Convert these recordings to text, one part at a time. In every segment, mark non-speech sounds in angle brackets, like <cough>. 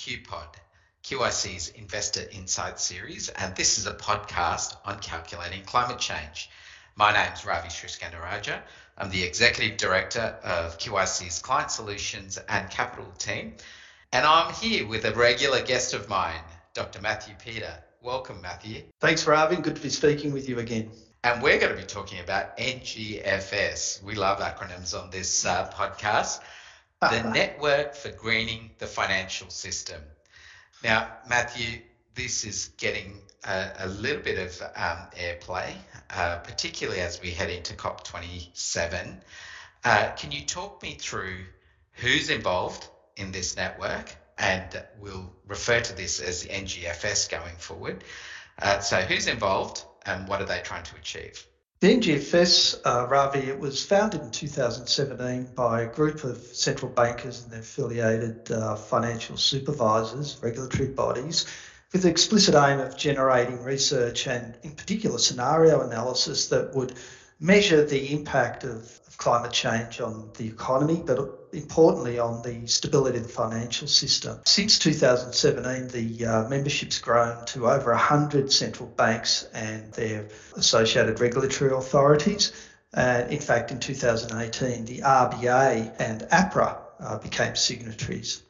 QPod, QIC's Investor Insight series, and this is a podcast on calculating climate change. My name is Ravi Sriskandarajah. I'm the Executive Director of QIC's Client Solutions and Capital team, and I'm here with a regular guest of mine, Dr. Matthew Peter. Welcome, Matthew. Thanks, Ravi. Good to be speaking with you again. And we're going to be talking about NGFS. We love acronyms on this uh, podcast the Network for Greening the Financial System. Now, Matthew, this is getting a, a little bit of um, airplay, uh, particularly as we head into COP27. Uh, can you talk me through who's involved in this network? And we'll refer to this as the NGFS going forward. Uh, so, who's involved and what are they trying to achieve? The NGFS, uh, Ravi, it was founded in 2017 by a group of central bankers and their affiliated uh, financial supervisors, regulatory bodies, with the explicit aim of generating research and, in particular, scenario analysis that would measure the impact of, of climate change on the economy, but importantly on the stability of the financial system. Since 2017, the uh, membership's grown to over 100 central banks and their associated regulatory authorities. Uh, in fact, in 2018, the RBA and APRA uh, became signatories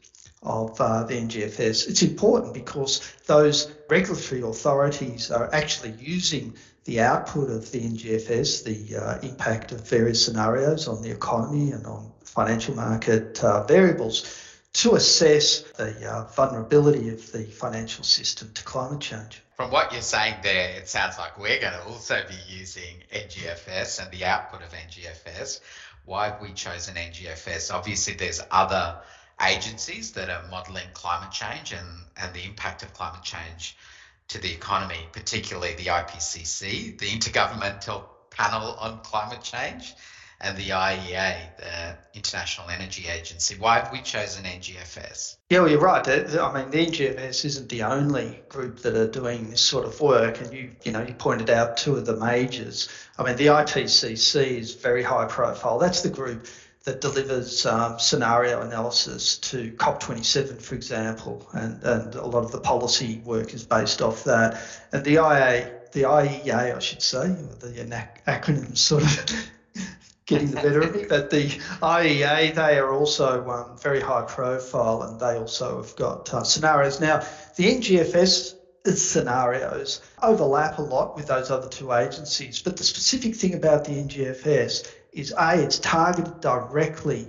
of uh, the NGFS. It's important because those regulatory authorities are actually using the output of the NGFS, the uh, impact of various scenarios on the economy and on financial market uh, variables, to assess the uh, vulnerability of the financial system to climate change. From what you're saying there, it sounds like we're going to also be using NGFS and the output of NGFS. Why have we chosen NGFS? Obviously, there's other agencies that are modelling climate change and, and the impact of climate change to the economy, particularly the IPCC, the Intergovernmental Panel on Climate Change, and the IEA, the International Energy Agency. Why have we chosen NGFS? Yeah, well, you're right. I mean, the NGFS isn't the only group that are doing this sort of work, and you, you know, you pointed out two of the majors. I mean, the IPCC is very high profile. That's the group that delivers um, scenario analysis to COP27, for example, and, and a lot of the policy work is based off that. And the IA, the IEA, I should say, the acronym sort of <laughs> getting the better of me, but the IEA, they are also um, very high profile and they also have got uh, scenarios. Now, the NGFS scenarios overlap a lot with those other two agencies, but the specific thing about the NGFS is A, it's targeted directly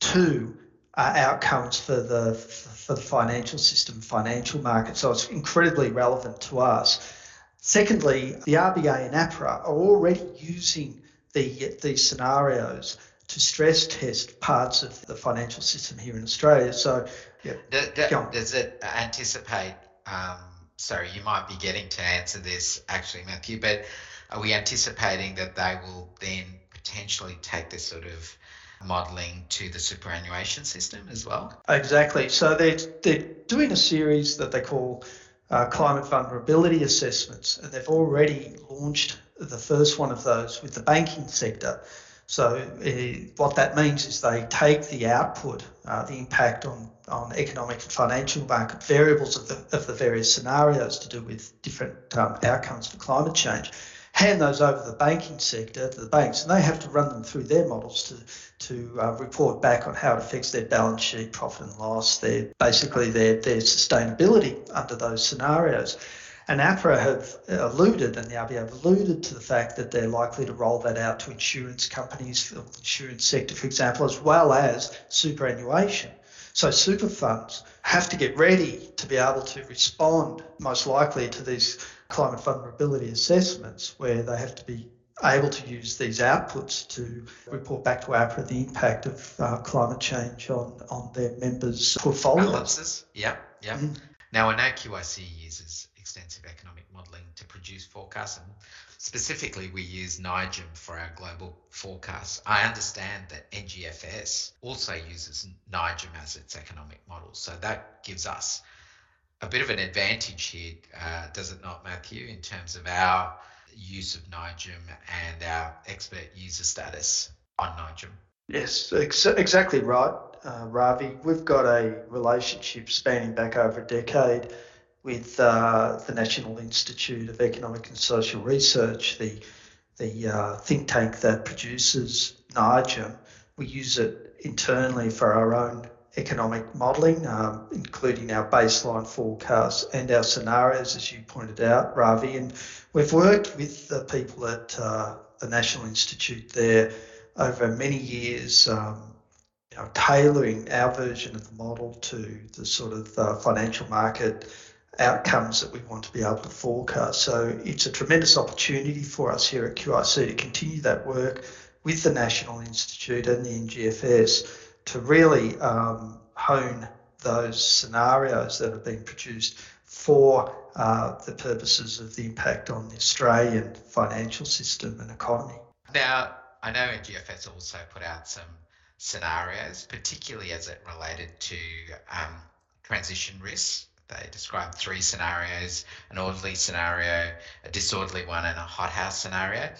to uh, outcomes for the for the financial system, financial market. So it's incredibly relevant to us. Secondly, the RBA and APRA are already using the these scenarios to stress test parts of the financial system here in Australia. So, yeah, does it anticipate? Um, sorry, you might be getting to answer this actually, Matthew, but are we anticipating that they will then potentially take this sort of modelling to the superannuation system as well? Exactly. So they're, they're doing a series that they call uh, climate vulnerability assessments, and they've already launched the first one of those with the banking sector. So uh, what that means is they take the output, uh, the impact on, on economic and financial market variables of the, of the various scenarios to do with different um, outcomes for climate change, hand those over to the banking sector, to the banks, and they have to run them through their models to to uh, report back on how it affects their balance sheet, profit and loss, their basically their their sustainability under those scenarios. And APRA have alluded, and the RBA have alluded to the fact that they're likely to roll that out to insurance companies, the insurance sector, for example, as well as superannuation. So super funds have to get ready to be able to respond most likely to these climate vulnerability assessments where they have to be able to use these outputs to report back to APRA the impact of uh, climate change on, on their members' portfolios. Balances. Yeah, yeah. Mm. Now, I know QIC uses extensive economic modelling to produce forecasts, and specifically, we use NIGEM for our global forecasts. I understand that NGFS also uses NIGEM as its economic model, so that gives us a bit of an advantage here, uh, does it not, Matthew, in terms of our use of NIGEM and our expert user status on NIGEM? Yes, ex- exactly right, uh, Ravi. We've got a relationship spanning back over a decade with uh, the National Institute of Economic and Social Research, the the uh, think tank that produces NIGEM. We use it internally for our own economic modelling, um, including our baseline forecasts and our scenarios, as you pointed out, Ravi. And we've worked with the people at uh, the National Institute there over many years, um, you know, tailoring our version of the model to the sort of uh, financial market outcomes that we want to be able to forecast. So it's a tremendous opportunity for us here at QIC to continue that work with the National Institute and the NGFS to really um, hone those scenarios that have been produced for uh, the purposes of the impact on the Australian financial system and economy. Now, I know NGFS also put out some scenarios, particularly as it related to um, transition risks. They described three scenarios an orderly scenario, a disorderly one, and a hothouse scenario.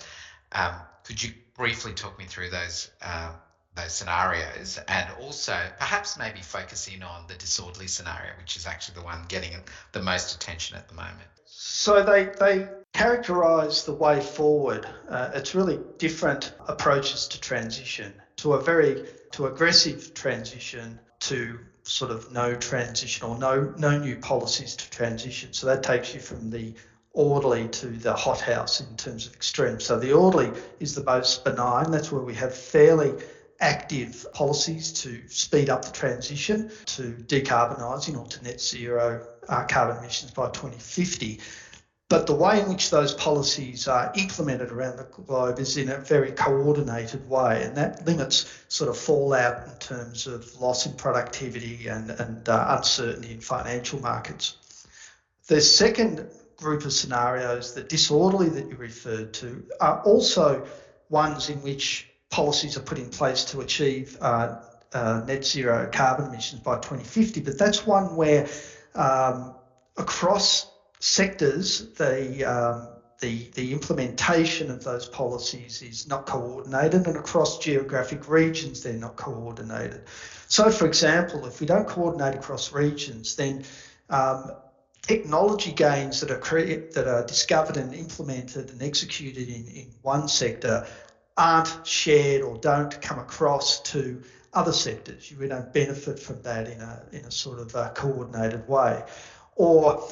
Um, could you briefly talk me through those uh, those scenarios and also perhaps maybe focusing on the disorderly scenario, which is actually the one getting the most attention at the moment? So they, they characterise the way forward. Uh, it's really different approaches to transition, to a very to aggressive transition, to sort of no transition or no no new policies to transition. So that takes you from the orderly to the hothouse in terms of extremes. So the orderly is the most benign. That's where we have fairly active policies to speed up the transition to decarbonising or to net zero uh, carbon emissions by 2050. But the way in which those policies are implemented around the globe is in a very coordinated way, and that limits sort of fallout in terms of loss in productivity and, and uh, uncertainty in financial markets. The second group of scenarios, the disorderly that you referred to, are also ones in which policies are put in place to achieve uh, uh, net zero carbon emissions by 2050. But that's one where um, across sectors, the, um, the, the implementation of those policies is not coordinated, and across geographic regions, they're not coordinated. So, for example, if we don't coordinate across regions, then um, technology gains that are create, that are discovered and implemented and executed in, in one sector aren't shared or don't come across to other sectors. You don't benefit from that in a in a sort of a coordinated way, or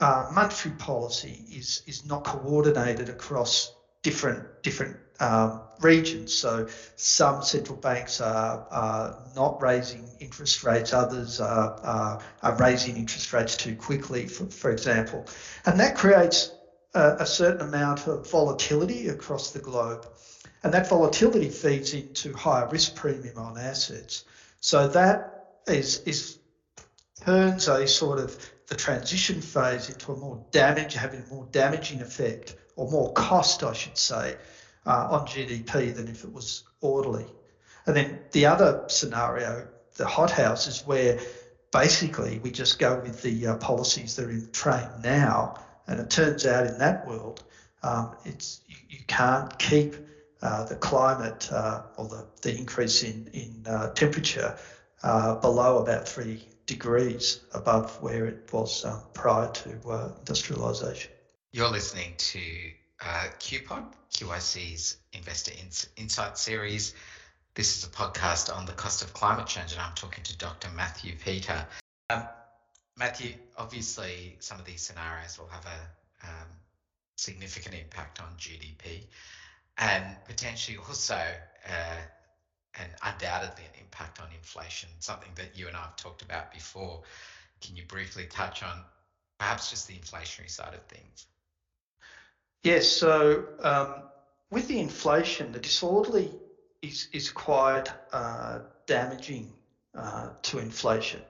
uh, monetary policy is is not coordinated across different different um, regions. So some central banks are, are not raising interest rates, others are, are, are raising interest rates too quickly, for, for example, and that creates a, a certain amount of volatility across the globe. And that volatility feeds into higher risk premium on assets. So that is, is turns a sort of the transition phase into a more damage, having a more damaging effect or more cost, I should say, uh, on GDP than if it was orderly. And then the other scenario, the hothouse, is where basically we just go with the uh, policies that are in train now. And it turns out in that world, um, it's you, you, can't keep uh, the climate uh, or the, the increase in, in uh, temperature uh, below about three degrees above where it was um, prior to industrialisation. You're listening to uh, QPod, QIC's Investor Insight series. This is a podcast on the cost of climate change, and I'm talking to Dr. Matthew Peter. Um, Matthew, obviously, some of these scenarios will have a um, significant impact on GDP and potentially also uh, and undoubtedly an impact on inflation, something that you and I have talked about before. Can you briefly touch on perhaps just the inflationary side of things? Yes. So um, with the inflation, the disorderly is is quite uh, damaging uh, to inflation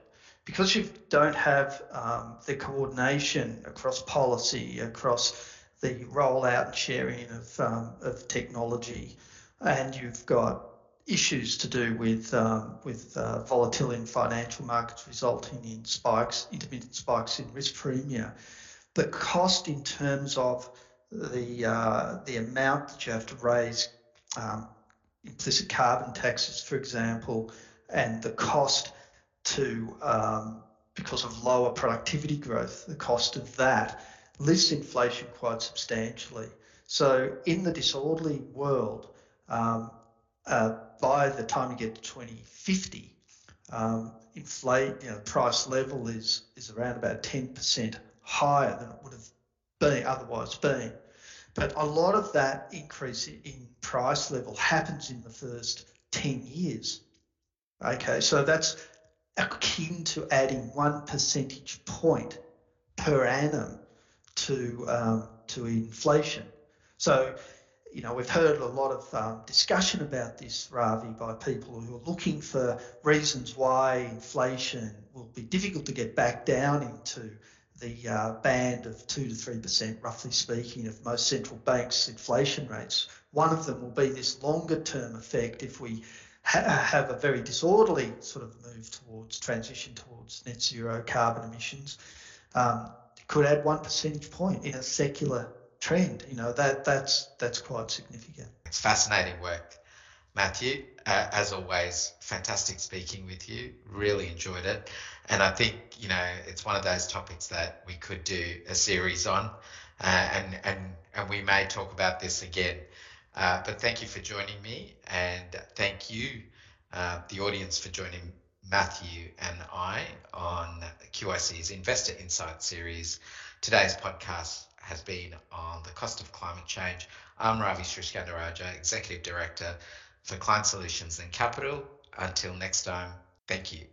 because you don't have um, the coordination across policy, across the rollout and sharing of, um, of technology, and you've got issues to do with um, with uh, volatility in financial markets resulting in spikes, intermittent spikes in risk premia. The cost in terms of the uh, the amount that you have to raise um, implicit carbon taxes, for example, and the cost to, um, because of lower productivity growth, the cost of that lifts inflation quite substantially. So, in the disorderly world, um, uh, by the time you get to 2050, um, inflate, you know, price level is is around about 10% higher than it would have been otherwise been. But a lot of that increase in price level happens in the first 10 years. Okay, so that's akin to adding one percentage point per annum to um, to inflation. So, you know, we've heard a lot of um, discussion about this, Ravi, by people who are looking for reasons why inflation will be difficult to get back down into the uh, band of 2 to 3%, roughly speaking, of most central banks' inflation rates. One of them will be this longer term effect if we ha- have a very disorderly sort of move towards transition towards net zero carbon emissions. Um, could add one percentage point in a secular trend. You know that that's that's quite significant. It's fascinating work, Matthew. Uh, as always, fantastic speaking with you. Really enjoyed it, and I think you know it's one of those topics that we could do a series on, uh, and and and we may talk about this again. Uh, but thank you for joining me, and thank you, uh, the audience, for joining Matthew and I on QIC's Investor Insight series. Today's podcast has been on the cost of climate change. I'm Ravi Sriskandarajah, Executive Director for Client Solutions and Capital. Until next time, thank you.